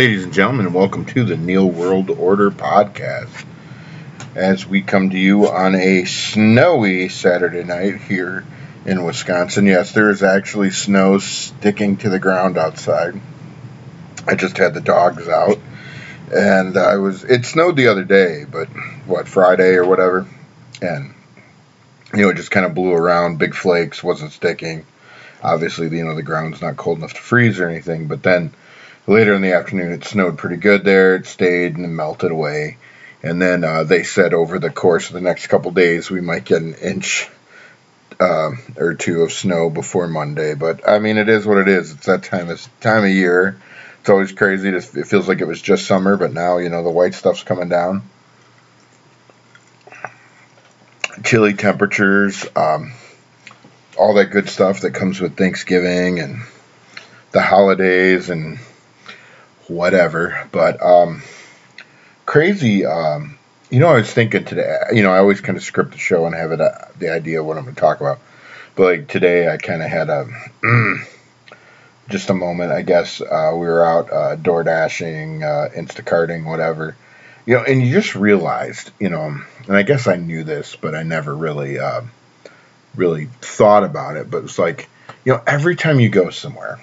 Ladies and gentlemen, welcome to the Neil World Order podcast. As we come to you on a snowy Saturday night here in Wisconsin. Yes, there is actually snow sticking to the ground outside. I just had the dogs out and I was it snowed the other day, but what, Friday or whatever. And you know, it just kind of blew around, big flakes, wasn't sticking. Obviously, you know, the ground's not cold enough to freeze or anything, but then later in the afternoon, it snowed pretty good there. It stayed and melted away. And then uh, they said over the course of the next couple days, we might get an inch uh, or two of snow before Monday. But I mean, it is what it is. It's that time of time of year. It's always crazy. it feels like it was just summer, but now you know the white stuff's coming down. Chilly temperatures, um, all that good stuff that comes with Thanksgiving and the holidays and whatever. But um, crazy. Um, you know, I was thinking today. You know, I always kind of script the show and have it uh, the idea of what I'm going to talk about. But like today, I kind of had a just a moment. I guess uh, we were out uh, door dashing, uh, Instacarting, whatever. You know, and you just realized, you know, and I guess I knew this, but I never really, uh, really thought about it. But it's like, you know, every time you go somewhere,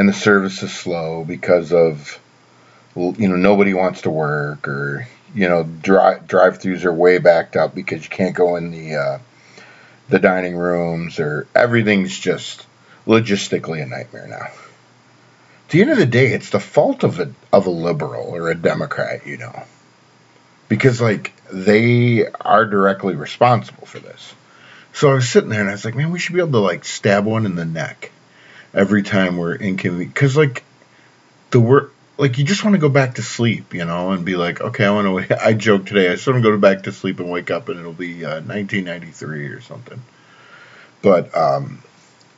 and the service is slow because of you know nobody wants to work or you know drive drive-throughs are way backed up because you can't go in the uh, the dining rooms or everything's just logistically a nightmare now. At the end of the day, it's the fault of a of a liberal or a Democrat, you know, because like they are directly responsible for this. So I was sitting there and I was like, man, we should be able to like stab one in the neck every time we're inconvenient. Because like the work, like you just want to go back to sleep, you know, and be like, okay, I want to. I joke today. I just want to go back to sleep and wake up, and it'll be uh, 1993 or something. But um,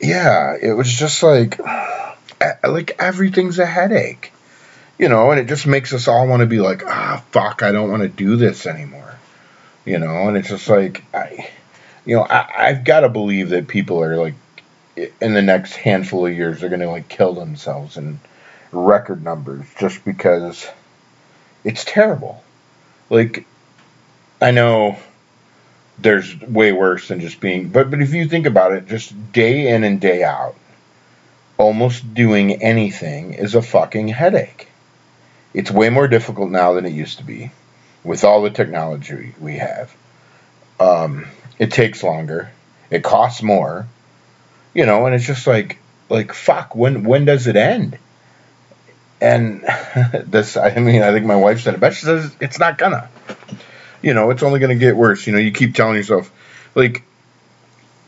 yeah, it was just like, like everything's a headache, you know, and it just makes us all want to be like, ah, fuck, I don't want to do this anymore, you know, and it's just like, I, you know, I, I've got to believe that people are like in the next handful of years they're going to like kill themselves in record numbers just because it's terrible. Like I know there's way worse than just being but but if you think about it just day in and day out almost doing anything is a fucking headache. It's way more difficult now than it used to be with all the technology we have. Um, it takes longer. It costs more you know, and it's just like like fuck when when does it end? And this, I mean, I think my wife said it best. She says it's not gonna. You know, it's only gonna get worse. You know, you keep telling yourself, like,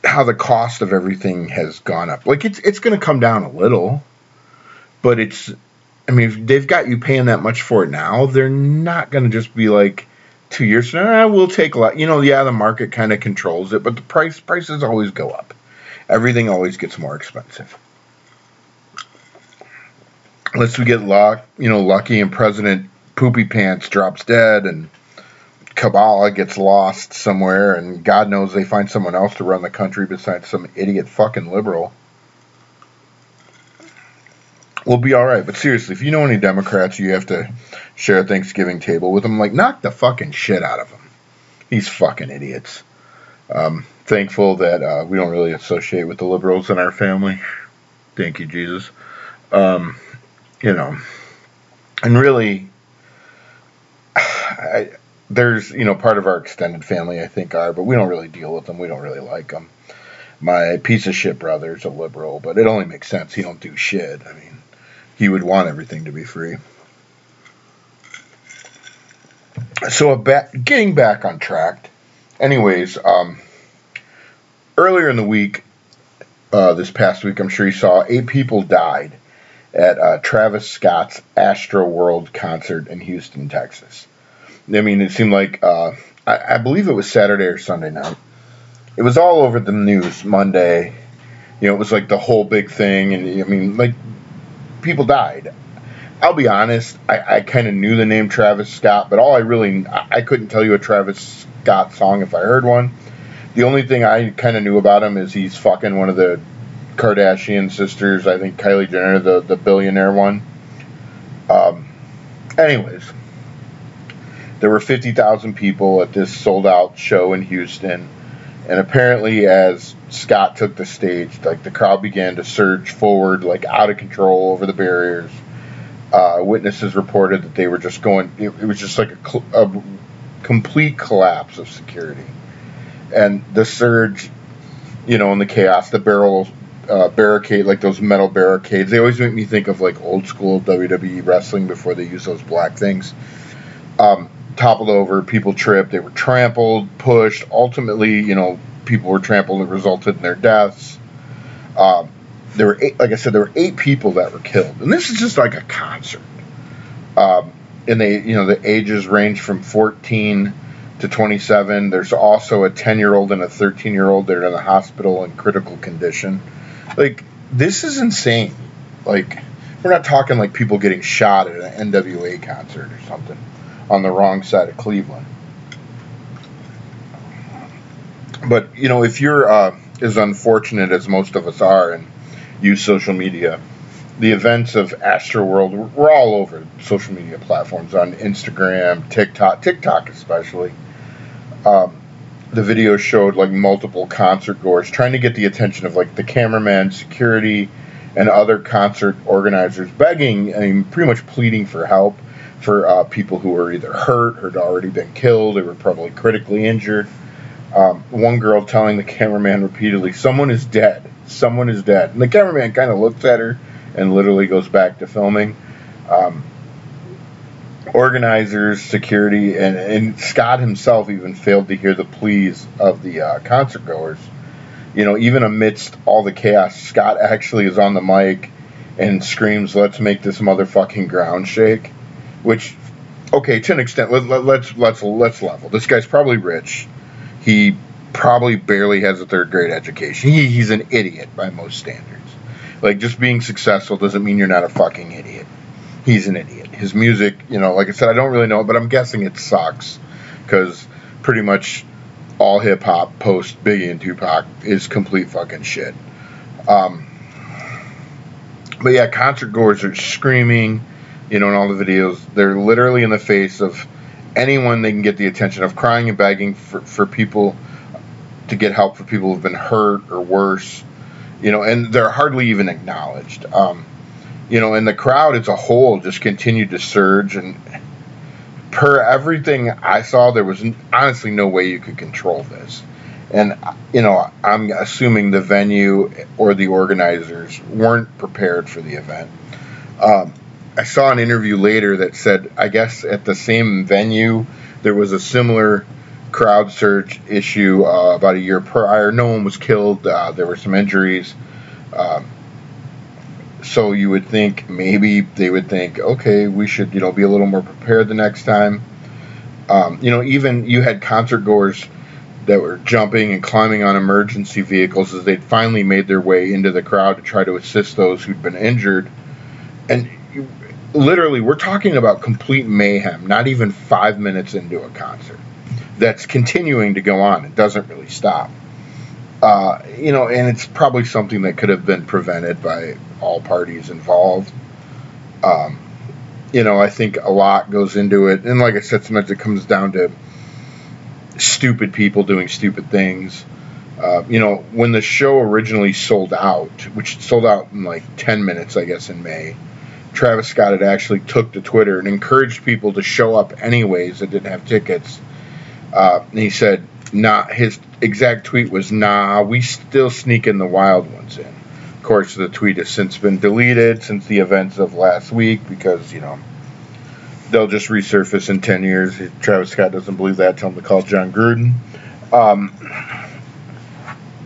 how the cost of everything has gone up. Like, it's it's gonna come down a little, but it's. I mean, if they've got you paying that much for it now, they're not gonna just be like, two years from now, ah, we'll take a lot. You know, yeah, the market kind of controls it, but the price prices always go up everything always gets more expensive. Unless we get luck, you know, lucky and President Poopy Pants drops dead and Kamala gets lost somewhere and God knows they find someone else to run the country besides some idiot fucking liberal. We'll be all right. But seriously, if you know any Democrats, you have to share a Thanksgiving table with them. Like, knock the fucking shit out of them. These fucking idiots. Um, thankful that uh, we don't really associate with the liberals in our family. Thank you, Jesus. Um, you know, and really, I, there's you know part of our extended family I think are, but we don't really deal with them. We don't really like them. My piece of shit brother's a liberal, but it only makes sense. He don't do shit. I mean, he would want everything to be free. So, ba- getting back on track. Anyways, um, earlier in the week, uh, this past week, I'm sure you saw, eight people died at uh, Travis Scott's Astroworld concert in Houston, Texas. I mean, it seemed like, uh, I, I, believe it was Saturday or Sunday night. It was all over the news Monday. You know, it was like the whole big thing. And I mean, like, people died. I'll be honest, I, I kind of knew the name Travis Scott, but all I really, I, I couldn't tell you a Travis Scott song if I heard one the only thing I kind of knew about him is he's fucking one of the Kardashian sisters. I think Kylie Jenner, the the billionaire one. Um, anyways, there were fifty thousand people at this sold out show in Houston, and apparently, as Scott took the stage, like the crowd began to surge forward, like out of control over the barriers. Uh, witnesses reported that they were just going. It, it was just like a, cl- a complete collapse of security, and the surge, you know, and the chaos, the barrel uh, barricade, like those metal barricades. They always make me think of like old school WWE wrestling before they use those black things. Um, toppled over, people tripped, they were trampled, pushed. Ultimately, you know, people were trampled and resulted in their deaths. Um, there were eight, like I said, there were eight people that were killed, and this is just like a concert. Um, and they, you know, the ages range from 14 to 27. There's also a 10 year old and a 13 year old that are in the hospital in critical condition. Like, this is insane. Like, we're not talking like people getting shot at an NWA concert or something on the wrong side of Cleveland. But, you know, if you're uh, as unfortunate as most of us are and use social media, the events of Astroworld, we're all over social media platforms on Instagram, TikTok, TikTok especially. Um, the video showed like multiple concert goers trying to get the attention of like the cameraman, security, and other concert organizers, begging, I mean, pretty much pleading for help for uh, people who were either hurt or had already been killed, or were probably critically injured. Um, one girl telling the cameraman repeatedly, "Someone is dead. Someone is dead." And the cameraman kind of looks at her and literally goes back to filming. Um, organizers, security, and, and Scott himself even failed to hear the pleas of the uh, concert goers. You know, even amidst all the chaos, Scott actually is on the mic and screams, "Let's make this motherfucking ground shake," which, okay, to an extent, let, let, let's let's let's level. This guy's probably rich. He probably barely has a third grade education. He, he's an idiot by most standards. Like, just being successful doesn't mean you're not a fucking idiot. He's an idiot. His music, you know, like I said, I don't really know, but I'm guessing it sucks because pretty much all hip hop post Biggie and Tupac is complete fucking shit. Um, but yeah, concert goers are screaming, you know, in all the videos. They're literally in the face of anyone they can get the attention of, crying and begging for, for people to get help for people who've been hurt or worse you know, and they're hardly even acknowledged. Um, you know, and the crowd as a whole just continued to surge, and per everything I saw, there was honestly no way you could control this. And you know, I'm assuming the venue or the organizers weren't prepared for the event. Um, I saw an interview later that said, I guess at the same venue, there was a similar crowd surge issue uh, about a year prior. No one was killed. Uh, there were some injuries. Um, so you would think maybe they would think, okay, we should you know be a little more prepared the next time. Um, you know, even you had concert goers that were jumping and climbing on emergency vehicles as they'd finally made their way into the crowd to try to assist those who'd been injured. And you, literally, we're talking about complete mayhem. Not even five minutes into a concert that's continuing to go on. It doesn't really stop. Uh, you know, and it's probably something that could have been prevented by all parties involved. Um, you know, I think a lot goes into it, and like I said, sometimes it comes down to stupid people doing stupid things. Uh, you know, when the show originally sold out, which sold out in like 10 minutes, I guess, in May, Travis Scott had actually took to Twitter and encouraged people to show up anyways that didn't have tickets uh, and he said, "Nah." His exact tweet was, "Nah, we still sneaking the wild ones in." Of course, the tweet has since been deleted since the events of last week because you know they'll just resurface in ten years. Travis Scott doesn't believe that. Tell him to call Jon Gruden. Um,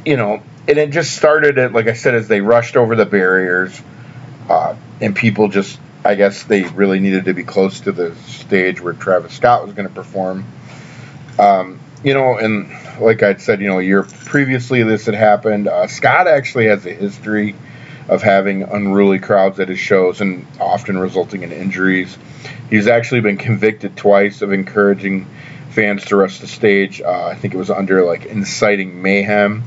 you know, and it just started at like I said, as they rushed over the barriers, uh, and people just. I guess they really needed to be close to the stage where Travis Scott was going to perform um, you know, and like I'd said, you know, a year previously this had happened. Uh, Scott actually has a history of having unruly crowds at his shows and often resulting in injuries. He's actually been convicted twice of encouraging fans to rush the stage. Uh, I think it was under like inciting mayhem.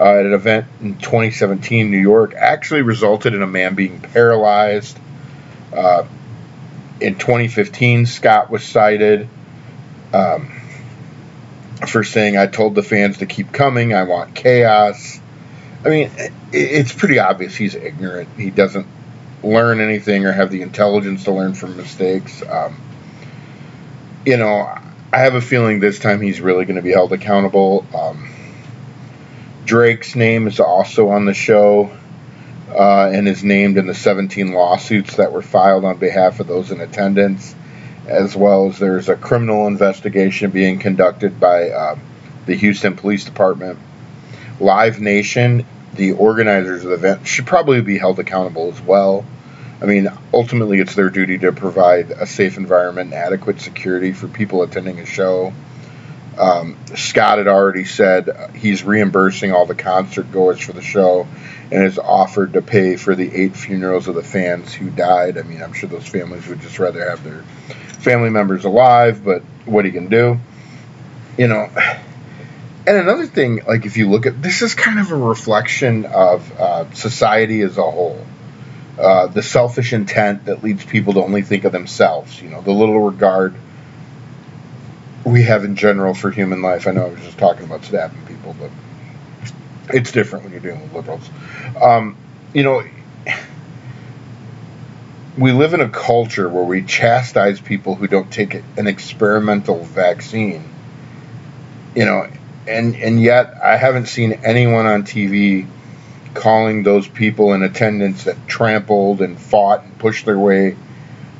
uh, at an event in 2017 New York actually resulted in a man being paralyzed. Uh, in 2015, Scott was cited um, for saying, I told the fans to keep coming, I want chaos. I mean, it's pretty obvious he's ignorant. He doesn't learn anything or have the intelligence to learn from mistakes. Um, you know, I have a feeling this time he's really going to be held accountable. Um, Drake's name is also on the show uh, and is named in the 17 lawsuits that were filed on behalf of those in attendance, as well as there's a criminal investigation being conducted by uh, the Houston Police Department. Live Nation, the organizers of the event, should probably be held accountable as well. I mean, ultimately, it's their duty to provide a safe environment and adequate security for people attending a show. Um, Scott had already said he's reimbursing all the concert goers for the show and has offered to pay for the eight funerals of the fans who died. I mean, I'm sure those families would just rather have their family members alive, but what he can do, you know. And another thing, like if you look at this, is kind of a reflection of uh, society as a whole. Uh, the selfish intent that leads people to only think of themselves. You know, the little regard we have in general for human life. I know I was just talking about stabbing people, but it's different when you're dealing with liberals. Um, you know, we live in a culture where we chastise people who don't take an experimental vaccine. You know, and and yet I haven't seen anyone on TV calling those people in attendance that trampled and fought and pushed their way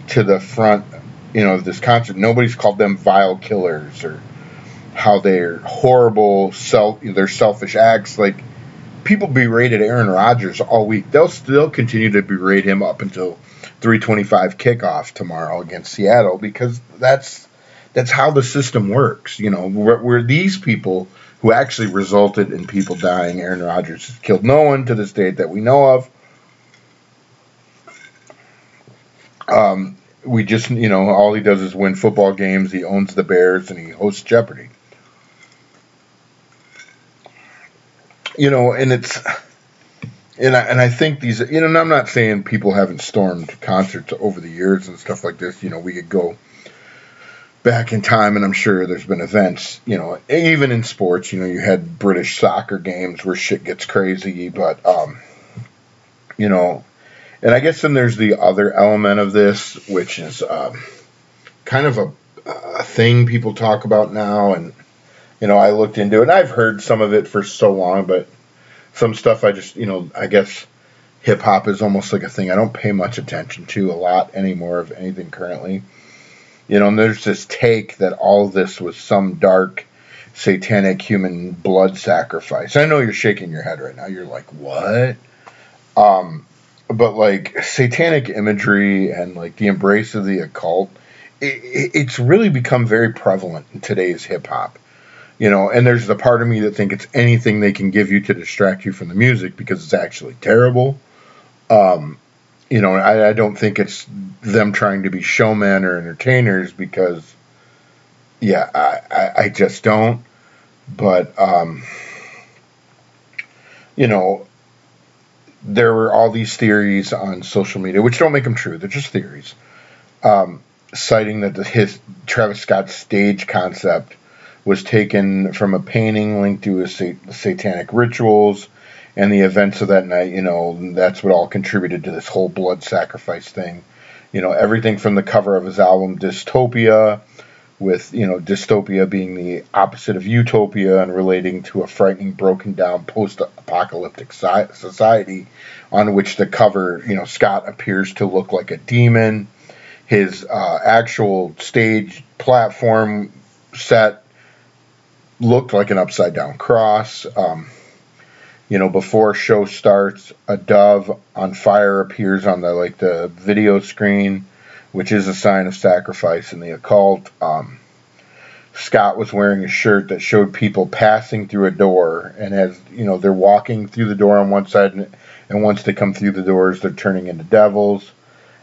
to the front, you know, this concert. Nobody's called them vile killers or how they're horrible, self, their selfish acts. Like people berated Aaron Rodgers all week. They'll still continue to berate him up until 325 kickoff tomorrow against Seattle because that's that's how the system works. You know, where, where these people who actually resulted in people dying. Aaron Rodgers has killed no one to this date that we know of. Um, we just, you know, all he does is win football games. He owns the Bears and he hosts Jeopardy. You know, and it's, and I, and I think these, you know, and I'm not saying people haven't stormed concerts over the years and stuff like this. You know, we could go back in time, and I'm sure there's been events, you know, even in sports, you know, you had British soccer games where shit gets crazy, but, um, you know, and I guess then there's the other element of this, which is um, kind of a, a thing people talk about now, and, you know, I looked into it, and I've heard some of it for so long, but some stuff I just, you know, I guess hip hop is almost like a thing I don't pay much attention to a lot anymore of anything currently you know, and there's this take that all this was some dark satanic human blood sacrifice. I know you're shaking your head right now. You're like, what? Um, but like satanic imagery and like the embrace of the occult, it, it's really become very prevalent in today's hip hop. You know, and there's a part of me that think it's anything they can give you to distract you from the music because it's actually terrible. Um, you know, I, I don't think it's them trying to be showmen or entertainers because, yeah, I, I, I just don't. But, um, you know, there were all these theories on social media, which don't make them true. They're just theories, um, citing that the, his Travis Scott's stage concept was taken from a painting linked to his satanic rituals and the events of that night, you know, that's what all contributed to this whole blood sacrifice thing. You know, everything from the cover of his album Dystopia, with, you know, dystopia being the opposite of utopia and relating to a frightening, broken down post apocalyptic society on which the cover, you know, Scott appears to look like a demon. His uh, actual stage platform set looked like an upside down cross. Um, you know, before show starts, a dove on fire appears on the like the video screen, which is a sign of sacrifice in the occult. Um, Scott was wearing a shirt that showed people passing through a door, and as you know, they're walking through the door on one side, and, and once they come through the doors, they're turning into devils.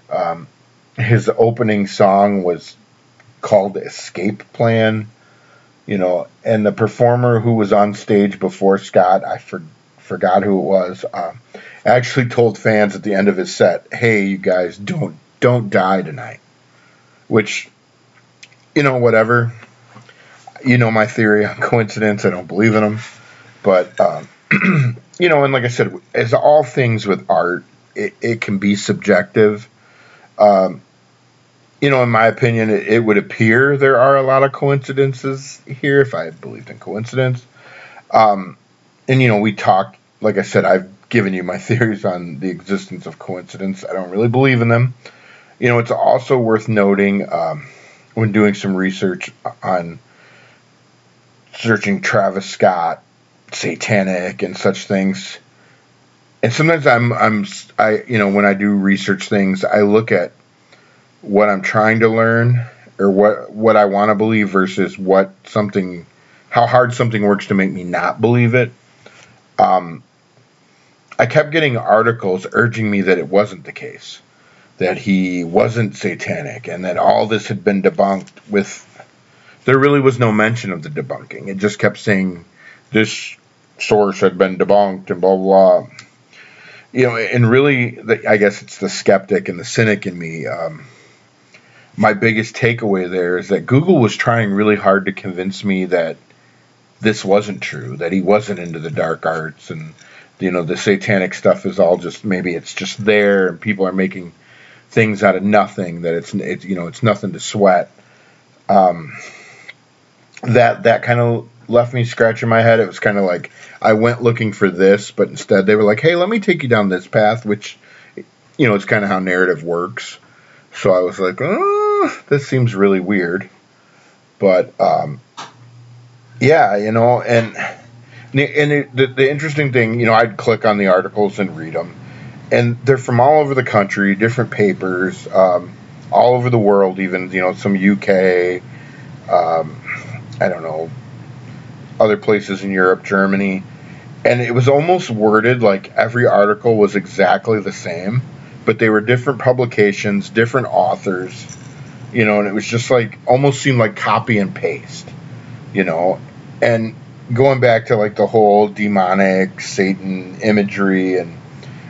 Um, his opening song was called "Escape Plan," you know, and the performer who was on stage before Scott, I forget forgot who it was. Uh, actually told fans at the end of his set, "Hey, you guys, don't don't die tonight." Which, you know, whatever. You know my theory on coincidence. I don't believe in them, but um, you know, and like I said, as all things with art, it, it can be subjective. Um, you know, in my opinion, it, it, would appear there are a lot of coincidences here if I believed in coincidence. Um, and, you know, we talked, like I said, I've given you my theories on the existence of coincidence. I don't really believe in them. You know, it's also worth noting um, when doing some research on searching Travis Scott, satanic, and such things. And sometimes I'm, I'm, I, you know, when I do research things, I look at what I'm trying to learn or what what I want to believe versus what something how hard something works to make me not believe it. Um, I kept getting articles urging me that it wasn't the case, that he wasn't satanic, and that all this had been debunked. With there really was no mention of the debunking. It just kept saying this source had been debunked and blah blah. blah. You know, and really, the, I guess it's the skeptic and the cynic in me. Um, my biggest takeaway there is that Google was trying really hard to convince me that this wasn't true, that he wasn't into the dark arts and you know the satanic stuff is all just maybe it's just there and people are making things out of nothing that it's it's you know it's nothing to sweat. Um, that that kind of left me scratching my head. It was kind of like I went looking for this, but instead they were like, "Hey, let me take you down this path," which you know it's kind of how narrative works. So I was like, oh, this seems really weird. But um, yeah, you know, and and it, the, the interesting thing, you know, I'd click on the articles and read them, and they're from all over the country, different papers, um, all over the world, even you know some UK, um, I don't know, other places in Europe, Germany, and it was almost worded like every article was exactly the same but they were different publications, different authors, you know, and it was just like almost seemed like copy and paste, you know, and going back to like the whole demonic Satan imagery and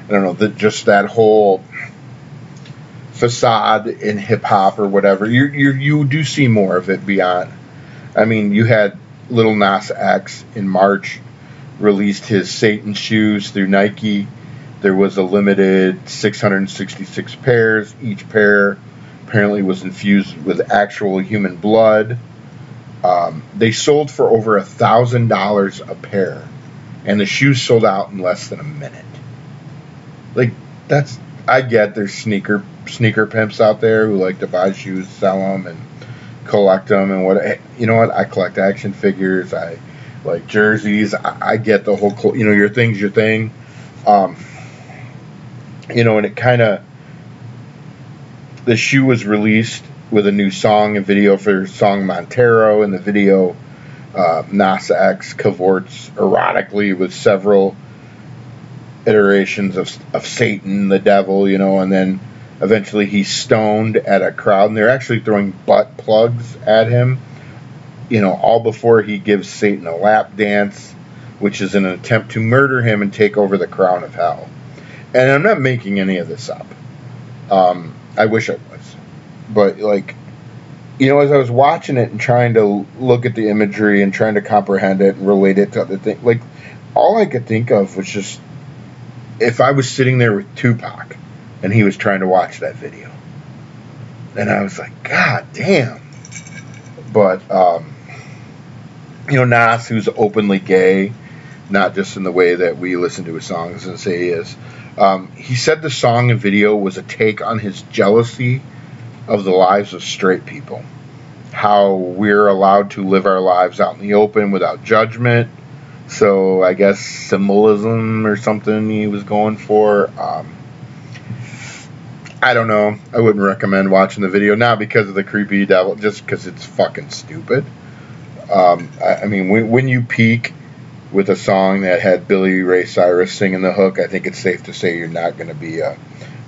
I don't know that just that whole facade in hip hop or whatever. You you you do see more of it beyond. I mean, you had Lil Nas X in March released his Satan shoes through Nike there was a limited 666 pairs. Each pair apparently was infused with actual human blood. Um, they sold for over a thousand dollars a pair, and the shoes sold out in less than a minute. Like that's I get there's sneaker sneaker pimps out there who like to buy shoes, sell them, and collect them, and what you know what I collect action figures. I like jerseys. I, I get the whole you know your thing's your thing. Um, you know, and it kind of the shoe was released with a new song and video for song Montero, and the video uh, Nas X cavorts erotically with several iterations of, of Satan, the devil, you know, and then eventually he's stoned at a crowd, and they're actually throwing butt plugs at him, you know, all before he gives Satan a lap dance, which is an attempt to murder him and take over the crown of hell and I'm not making any of this up. Um, I wish I was, but like, you know, as I was watching it and trying to look at the imagery and trying to comprehend it and relate it to other things, like, all I could think of was just if I was sitting there with Tupac and he was trying to watch that video, and I was like, God damn. But um, you know, Nas, who's openly gay, not just in the way that we listen to his songs and say he is. Um, he said the song and video was a take on his jealousy of the lives of straight people. How we're allowed to live our lives out in the open without judgment. So I guess symbolism or something he was going for. Um, I don't know. I wouldn't recommend watching the video, not because of the creepy devil, just because it's fucking stupid. Um, I, I, mean, when, when you peak with a song that had Billy Ray Cyrus singing the hook, I think it's safe to say you're not going to be a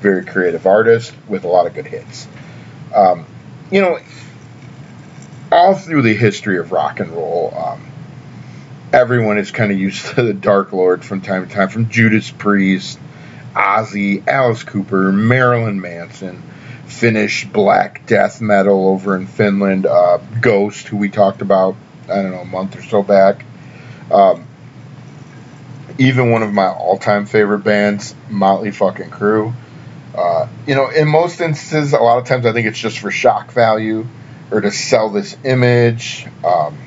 very creative artist with a lot of good hits. Um, you know, all through the history of rock and roll, um, everyone is kind of used to the Dark Lord from time to time, from Judas Priest, Ozzy, Alice Cooper, Marilyn Manson, Finnish black death metal over in Finland, uh, Ghost, who we talked about, I don't know, a month or so back. Um, even one of my all-time favorite bands, Motley fucking Crue. Uh, you know, in most instances, a lot of times I think it's just for shock value or to sell this image. Um,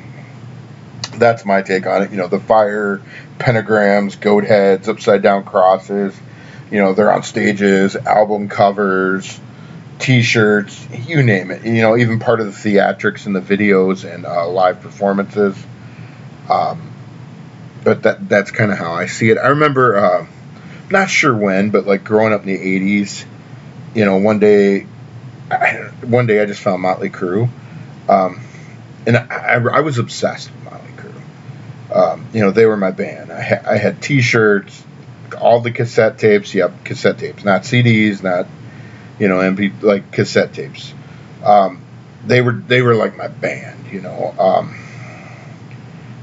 that's my take on it. You know, the fire, pentagrams, goat heads, upside down crosses. You know, they're on stages, album covers, T-shirts, you name it. You know, even part of the theatrics and the videos and uh, live performances. Um, but that that's kind of how I see it. I remember, uh, not sure when, but like growing up in the '80s, you know, one day, I, one day I just found Motley Crue, um, and I, I, was obsessed with Motley Crue. Um, you know, they were my band. I, ha- I had T-shirts, all the cassette tapes. Yep, cassette tapes, not CDs, not you know, MP like cassette tapes. Um, they were they were like my band. You know.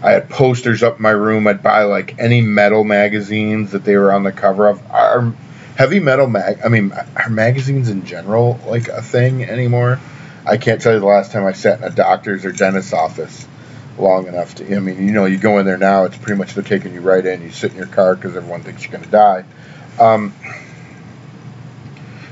I had posters up in my room. I'd buy like any metal magazines that they were on the cover of. Are heavy metal mag? I mean, are magazines in general like a thing anymore? I can't tell you the last time I sat in a doctor's or dentist's office long enough to. I mean, you know, you go in there now, it's pretty much they're taking you right in. You sit in your car because everyone thinks you're going to die. Um,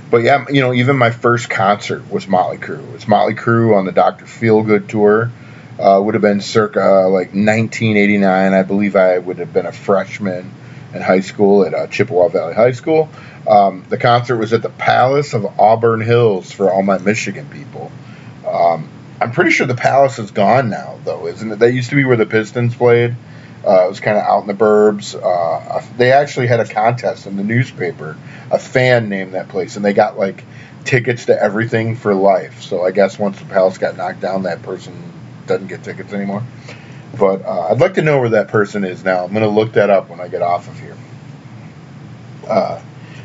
but yeah, you know, even my first concert was Motley Crue. It's Motley Crue on the Doctor Feelgood tour uh, would have been circa like 1989. I believe I would have been a freshman in high school at uh, Chippewa Valley High School. Um, the concert was at the Palace of Auburn Hills for all my Michigan people. Um, I'm pretty sure the Palace is gone now, though, isn't it? That used to be where the Pistons played. Uh, it was kind of out in the burbs. Uh, they actually had a contest in the newspaper. A fan named that place, and they got like tickets to everything for life. So I guess once the Palace got knocked down, that person doesn't get tickets anymore. But uh, I'd like to know where that person is now. I'm going to look that up when I get off of here. Uh,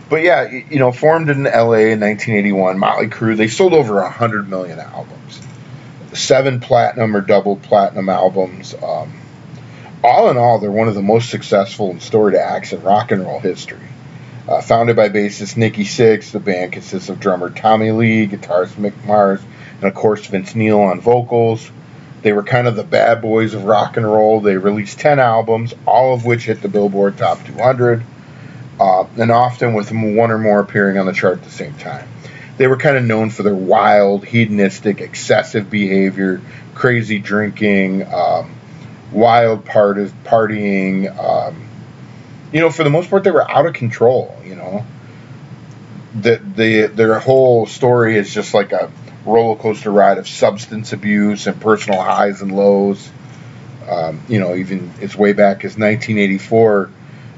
but yeah, you know, formed in LA in 1981, Motley Crue, they sold over 100 million albums. Seven platinum or double platinum albums. Um, all in all, they're one of the most successful and storied acts in rock and roll history. Uh, founded by bassist Nikki Sixx, the band consists of drummer Tommy Lee, guitarist Mick Mars, and of course Vince Neil on vocals. They were kind of the bad boys of rock and roll. They released 10 albums, all of which hit the Billboard Top 200, uh, and often with one or more appearing on the chart at the same time. They were kind of known for their wild, hedonistic, excessive behavior, crazy drinking, um, wild part- partying. Um, you know, for the most part, they were out of control. You know, the, the their whole story is just like a roller coaster ride of substance abuse and personal highs and lows. Um, you know, even as way back as 1984,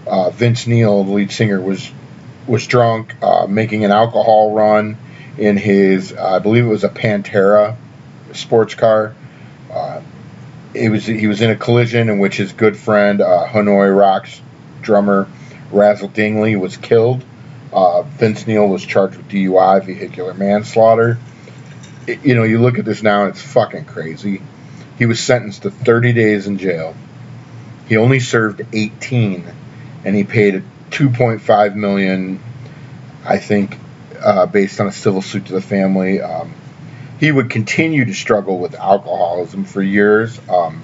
uh, Vince Neil, the lead singer, was was drunk, uh, making an alcohol run in his, uh, I believe it was a Pantera sports car. Uh, it was he was in a collision in which his good friend uh, Hanoi Rocks drummer Razzle Dingley was killed. Uh, Vince Neil was charged with DUI, vehicular manslaughter you know, you look at this now and it's fucking crazy. He was sentenced to 30 days in jail. He only served 18, and he paid 2.5 million, I think, uh, based on a civil suit to the family. Um, he would continue to struggle with alcoholism for years. Um,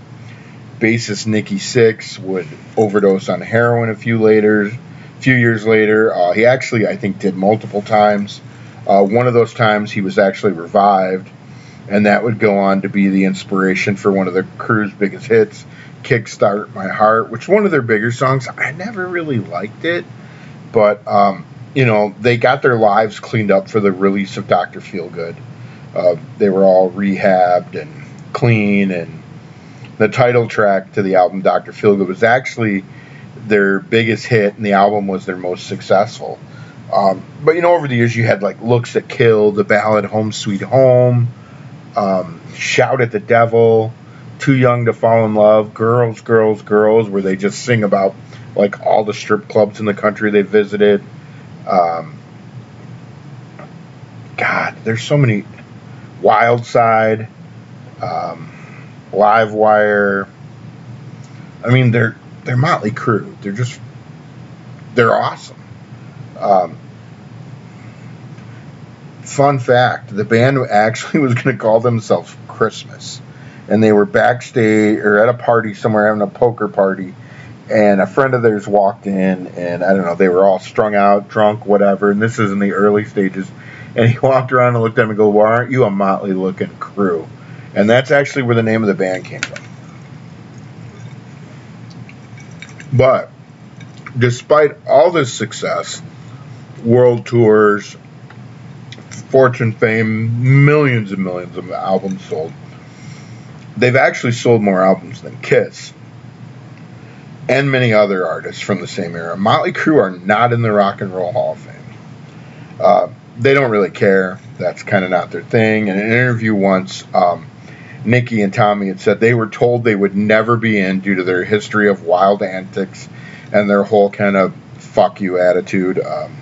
bassist Nikki Sixx would overdose on heroin a few later, few years later. Uh, he actually, I think, did multiple times. Uh, one of those times he was actually revived, and that would go on to be the inspiration for one of the crew's biggest hits, "Kickstart My Heart," which one of their bigger songs. I never really liked it, but um, you know they got their lives cleaned up for the release of Doctor Feelgood. Uh, they were all rehabbed and clean, and the title track to the album Doctor Feelgood was actually their biggest hit, and the album was their most successful. Um, but you know, over the years, you had like "Looks That Kill," the ballad "Home Sweet Home," um, "Shout at the Devil," "Too Young to Fall in Love," "Girls, Girls, Girls," where they just sing about like all the strip clubs in the country they visited. Um, God, there's so many. Wild Side, um, Live Wire. I mean, they're they're Motley Crue. They're just they're awesome. Um, fun fact: the band actually was going to call themselves Christmas, and they were backstage or at a party somewhere having a poker party, and a friend of theirs walked in, and I don't know, they were all strung out, drunk, whatever. And this is in the early stages, and he walked around and looked at him and go, "Why aren't you a motley looking crew?" And that's actually where the name of the band came from. But despite all this success, world tours, fortune, fame, millions and millions of albums sold, they've actually sold more albums than Kiss and many other artists from the same era. Motley Crue are not in the Rock and Roll Hall of Fame. Uh, they don't really care. That's kind of not their thing. In an interview once, um, Nikki and Tommy had said they were told they would never be in due to their history of wild antics and their whole kind of fuck you attitude. Um,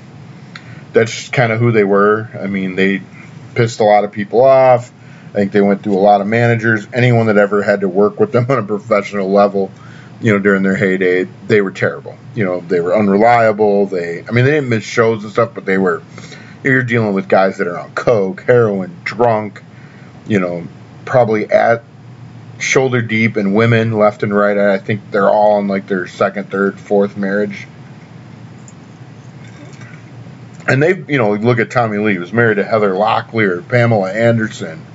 that's kind of who they were. I mean, they pissed a lot of people off. I think they went through a lot of managers. Anyone that ever had to work with them on a professional level, you know, during their heyday, they were terrible. You know, they were unreliable. They, I mean, they didn't miss shows and stuff, but they were. You're dealing with guys that are on coke, heroin, drunk. You know, probably at shoulder deep in women left and right. I think they're all in like their second, third, fourth marriage. And they, you know, look at Tommy Lee. He was married to Heather Locklear, Pamela Anderson.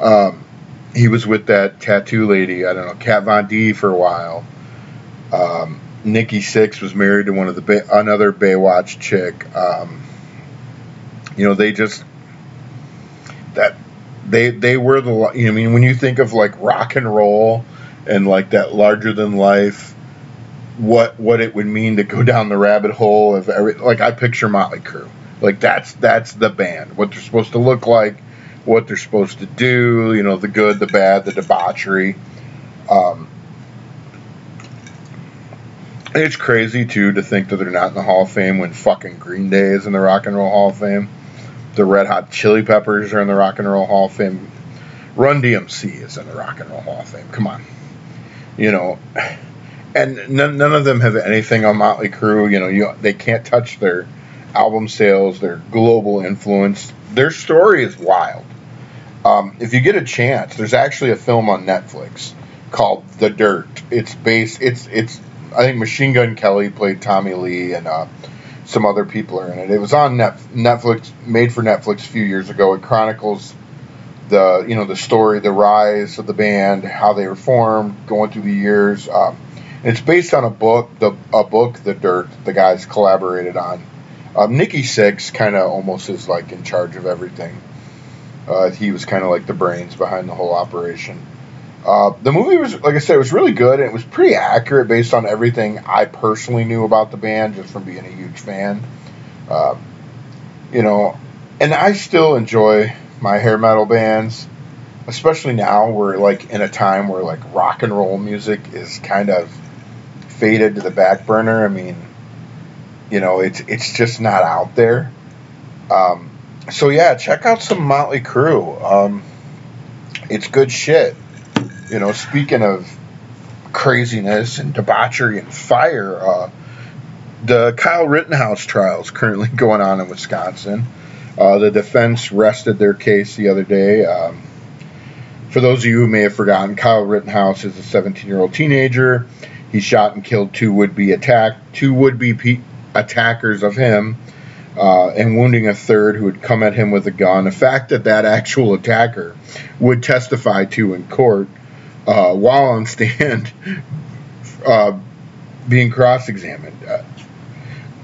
Um, he was with that tattoo lady. I don't know, Kat Von D for a while. Um, Nikki Sixx was married to one of the Bay, another Baywatch chick. Um, you know, they just that they they were the you know, I mean when you think of like rock and roll and like that larger than life what what it would mean to go down the rabbit hole of every like I picture Motley Crue. Like that's that's the band. What they're supposed to look like what they're supposed to do you know the good the bad the debauchery. Um, it's crazy too to think that they're not in the Hall of Fame when fucking Green Day is in the Rock and Roll Hall of Fame. The Red Hot Chili Peppers are in the Rock and Roll Hall of Fame. Run DMC is in the Rock and Roll Hall of Fame. Come on, you know, and none, none of them have anything on Motley Crue. You know, you they can't touch their album sales, their global influence. Their story is wild. Um, if you get a chance, there's actually a film on Netflix called The Dirt. It's based. It's it's. I think Machine Gun Kelly played Tommy Lee, and uh, some other people are in it. It was on Netflix, made for Netflix a few years ago. It chronicles the you know the story, the rise of the band, how they were formed, going through the years. Um, it's based on a book, the a book, The Dirt, the guys collaborated on. Um, Nikki Sixx kind of almost is like in charge of everything. Uh, he was kind of like the brains behind the whole operation. Uh, the movie was, like I said, it was really good. And it was pretty accurate based on everything I personally knew about the band, just from being a huge fan. Uh, you know, and I still enjoy my hair metal bands, especially now. We're like in a time where like rock and roll music is kind of faded to the back burner. I mean, you know, it's it's just not out there. Um, so yeah, check out some Motley Crue. Um, it's good shit. You know, speaking of craziness and debauchery and fire, uh, the Kyle Rittenhouse trial is currently going on in Wisconsin. Uh, the defense rested their case the other day. Um, for those of you who may have forgotten, Kyle Rittenhouse is a 17-year-old teenager. He shot and killed two would-be attack two would-be pe- attackers of him, uh, and wounding a third who had come at him with a gun. A fact that that actual attacker would testify to in court uh, while on stand uh, being cross examined. Uh,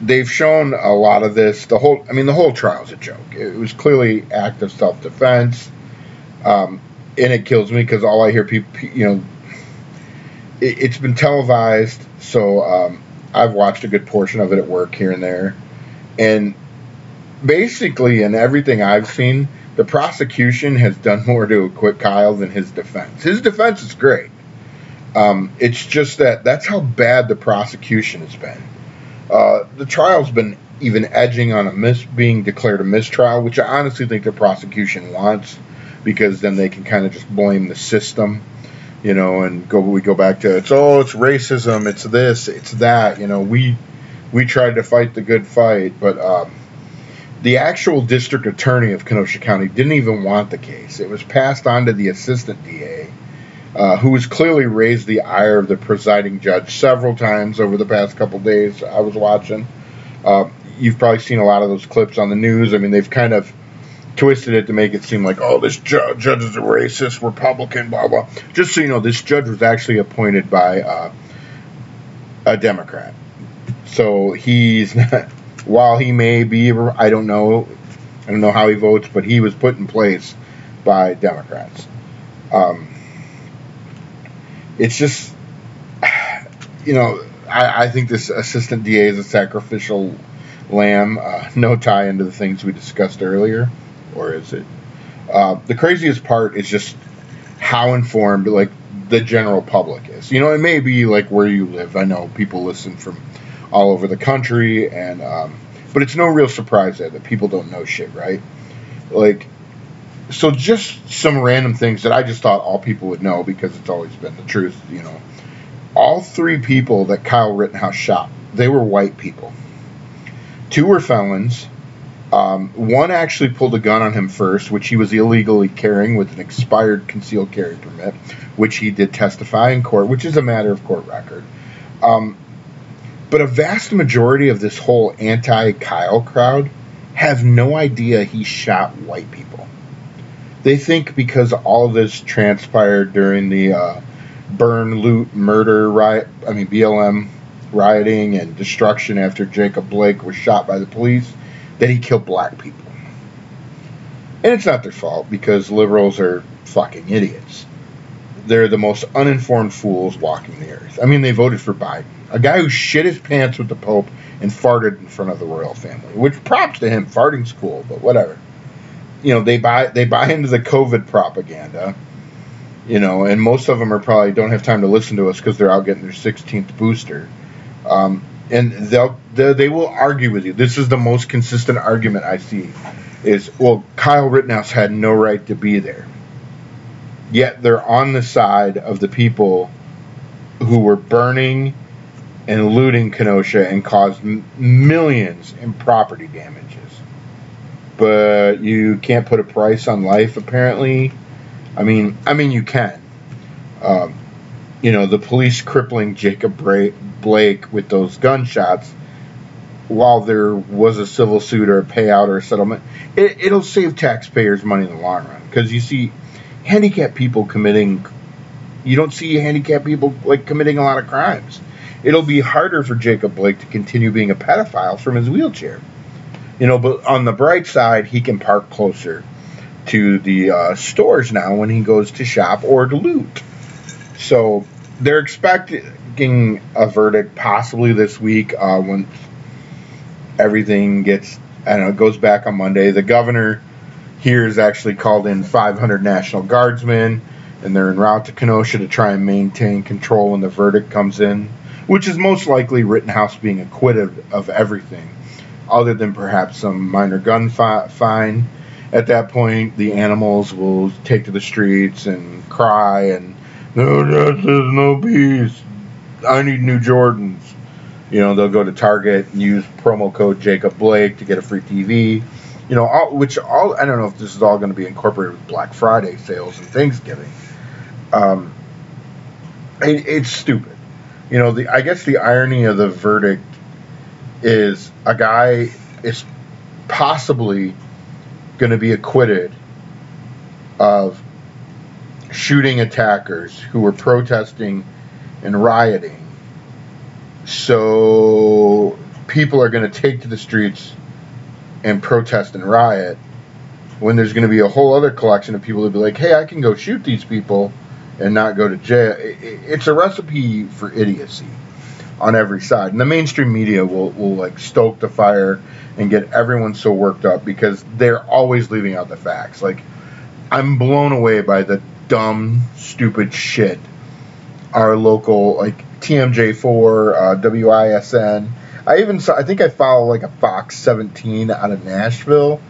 they've shown a lot of this. The whole, I mean, the whole trial is a joke. It was clearly act of self defense. Um, and it kills me because all I hear people, you know, it, has been televised. So um, I've watched a good portion of it at work here and there. And basically, in everything I've seen, the prosecution has done more to acquit Kyle than his defense. His defense is great. Um, it's just that that's how bad the prosecution has been. Uh, the trial's been even edging on a mis being declared a mistrial, which I honestly think the prosecution wants because then they can kind of just blame the system. You know, and go we go back to it's oh it's racism, it's this, it's that, you know, we we tried to fight the good fight, but um, the actual district attorney of Kenosha County didn't even want the case. It was passed on to the assistant DA, uh, who was clearly raised the ire of the presiding judge several times over the past couple days. I was watching. Uh, you've probably seen a lot of those clips on the news. I mean, they've kind of twisted it to make it seem like, oh, this ju- judge is a racist Republican, blah blah. Just so you know, this judge was actually appointed by uh, a Democrat. So he's not. While he may be, I don't know, I don't know how he votes, but he was put in place by Democrats. Um, it's just, you know, I, I think this assistant DA is a sacrificial lamb. Uh, no tie into the things we discussed earlier or is it? Uh, the craziest part is just how informed like the general public is. You know, it may be like where you live. I know people listen from all over the country, and um, but it's no real surprise that, that people don't know shit, right? Like, so just some random things that I just thought all people would know because it's always been the truth. You know, all three people that Kyle Rittenhouse shot, they were white people. Two were felons um, one actually pulled a gun on him first, which he was illegally carrying with an expired concealed carry permit, which he did testify in court, which is a matter of court record. Um, but a vast majority of this whole anti Kyle crowd have no idea he shot white people. They think because all this transpired during the uh, burn, loot, murder riot, I mean, BLM rioting and destruction after Jacob Blake was shot by the police that he killed black people. And it's not their fault because liberals are fucking idiots. They're the most uninformed fools walking the earth. I mean, they voted for Biden, a guy who shit his pants with the Pope and farted in front of the royal family. Which props to him, farting's cool, but whatever. You know, they buy they buy into the COVID propaganda. You know, and most of them are probably don't have time to listen to us because they're out getting their 16th booster. Um, and they'll they will argue with you. This is the most consistent argument I see is well Kyle Rittenhouse had no right to be there. Yet they're on the side of the people who were burning and looting Kenosha and caused millions in property damages. But you can't put a price on life apparently. I mean, I mean you can. Um, you know, the police crippling Jacob Blake with those gunshots while there was a civil suit or a payout or a settlement, it, will save taxpayers money in the long run. Because you see, handicapped people committing, you don't see handicapped people like committing a lot of crimes. It'll be harder for Jacob Blake to continue being a pedophile from his wheelchair. You know, but on the bright side, he can park closer to the uh, stores now when he goes to shop or to loot. So they're expecting a verdict possibly this week uh, once everything gets, know, it goes back on Monday. The governor here has actually called in 500 National Guardsmen, and they're en route to Kenosha to try and maintain control when the verdict comes in, which is most likely Rittenhouse being acquitted of everything, other than perhaps some minor gun fi- fine. At that point, the animals will take to the streets and cry and no justice, no peace. I need new Jordans. You know, they'll go to Target and use promo code Jacob Blake to get a free TV. You know, all, which all I don't know if this is all going to be incorporated with Black Friday sales and Thanksgiving. Um, it, it's stupid. You know, the I guess the irony of the verdict is a guy is possibly going to be acquitted of shooting attackers who were protesting and rioting so people are going to take to the streets and protest and riot when there's going to be a whole other collection of people that be like, hey, I can go shoot these people and not go to jail. It's a recipe for idiocy on every side. And the mainstream media will, will like stoke the fire and get everyone so worked up because they're always leaving out the facts. Like, I'm blown away by the dumb, stupid shit our local, like, TMJ4, uh, WISN. I even saw, I think I follow like a Fox 17 out of Nashville.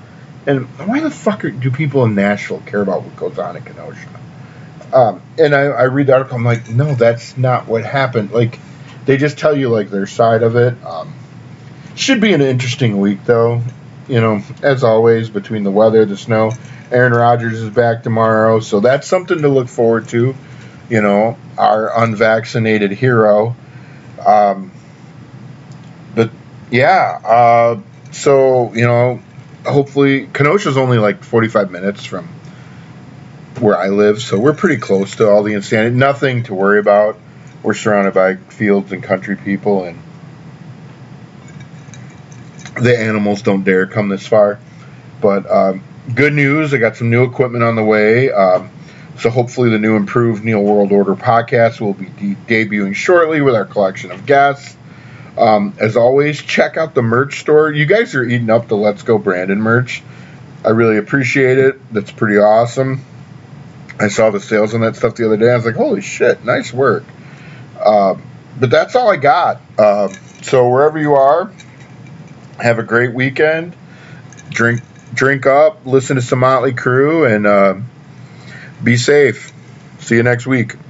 And why the fuck are, do people in Nashville care about what goes on in Kenosha? Um, and I, I read the article. I'm like, no, that's not what happened. Like, they just tell you like their side of it. Um, should be an interesting week though. You know, as always, between the weather, the snow. Aaron Rodgers is back tomorrow, so that's something to look forward to. You know, our unvaccinated hero. Um, but yeah, uh, so you know, hopefully Kenosha's only like 45 minutes from where I live, so we're pretty close to all the insanity. Nothing to worry about. We're surrounded by fields and country people, and the animals don't dare come this far. But um, good news, I got some new equipment on the way. Um, so hopefully, the new improved Neil World Order podcast will be de- debuting shortly with our collection of guests. Um, as always, check out the merch store. You guys are eating up the Let's Go Brandon merch. I really appreciate it. That's pretty awesome. I saw the sales on that stuff the other day. I was like, holy shit, nice work. Uh, but that's all I got. Uh, so wherever you are, have a great weekend. Drink, drink up. Listen to some Motley Crue, and uh, be safe. See you next week.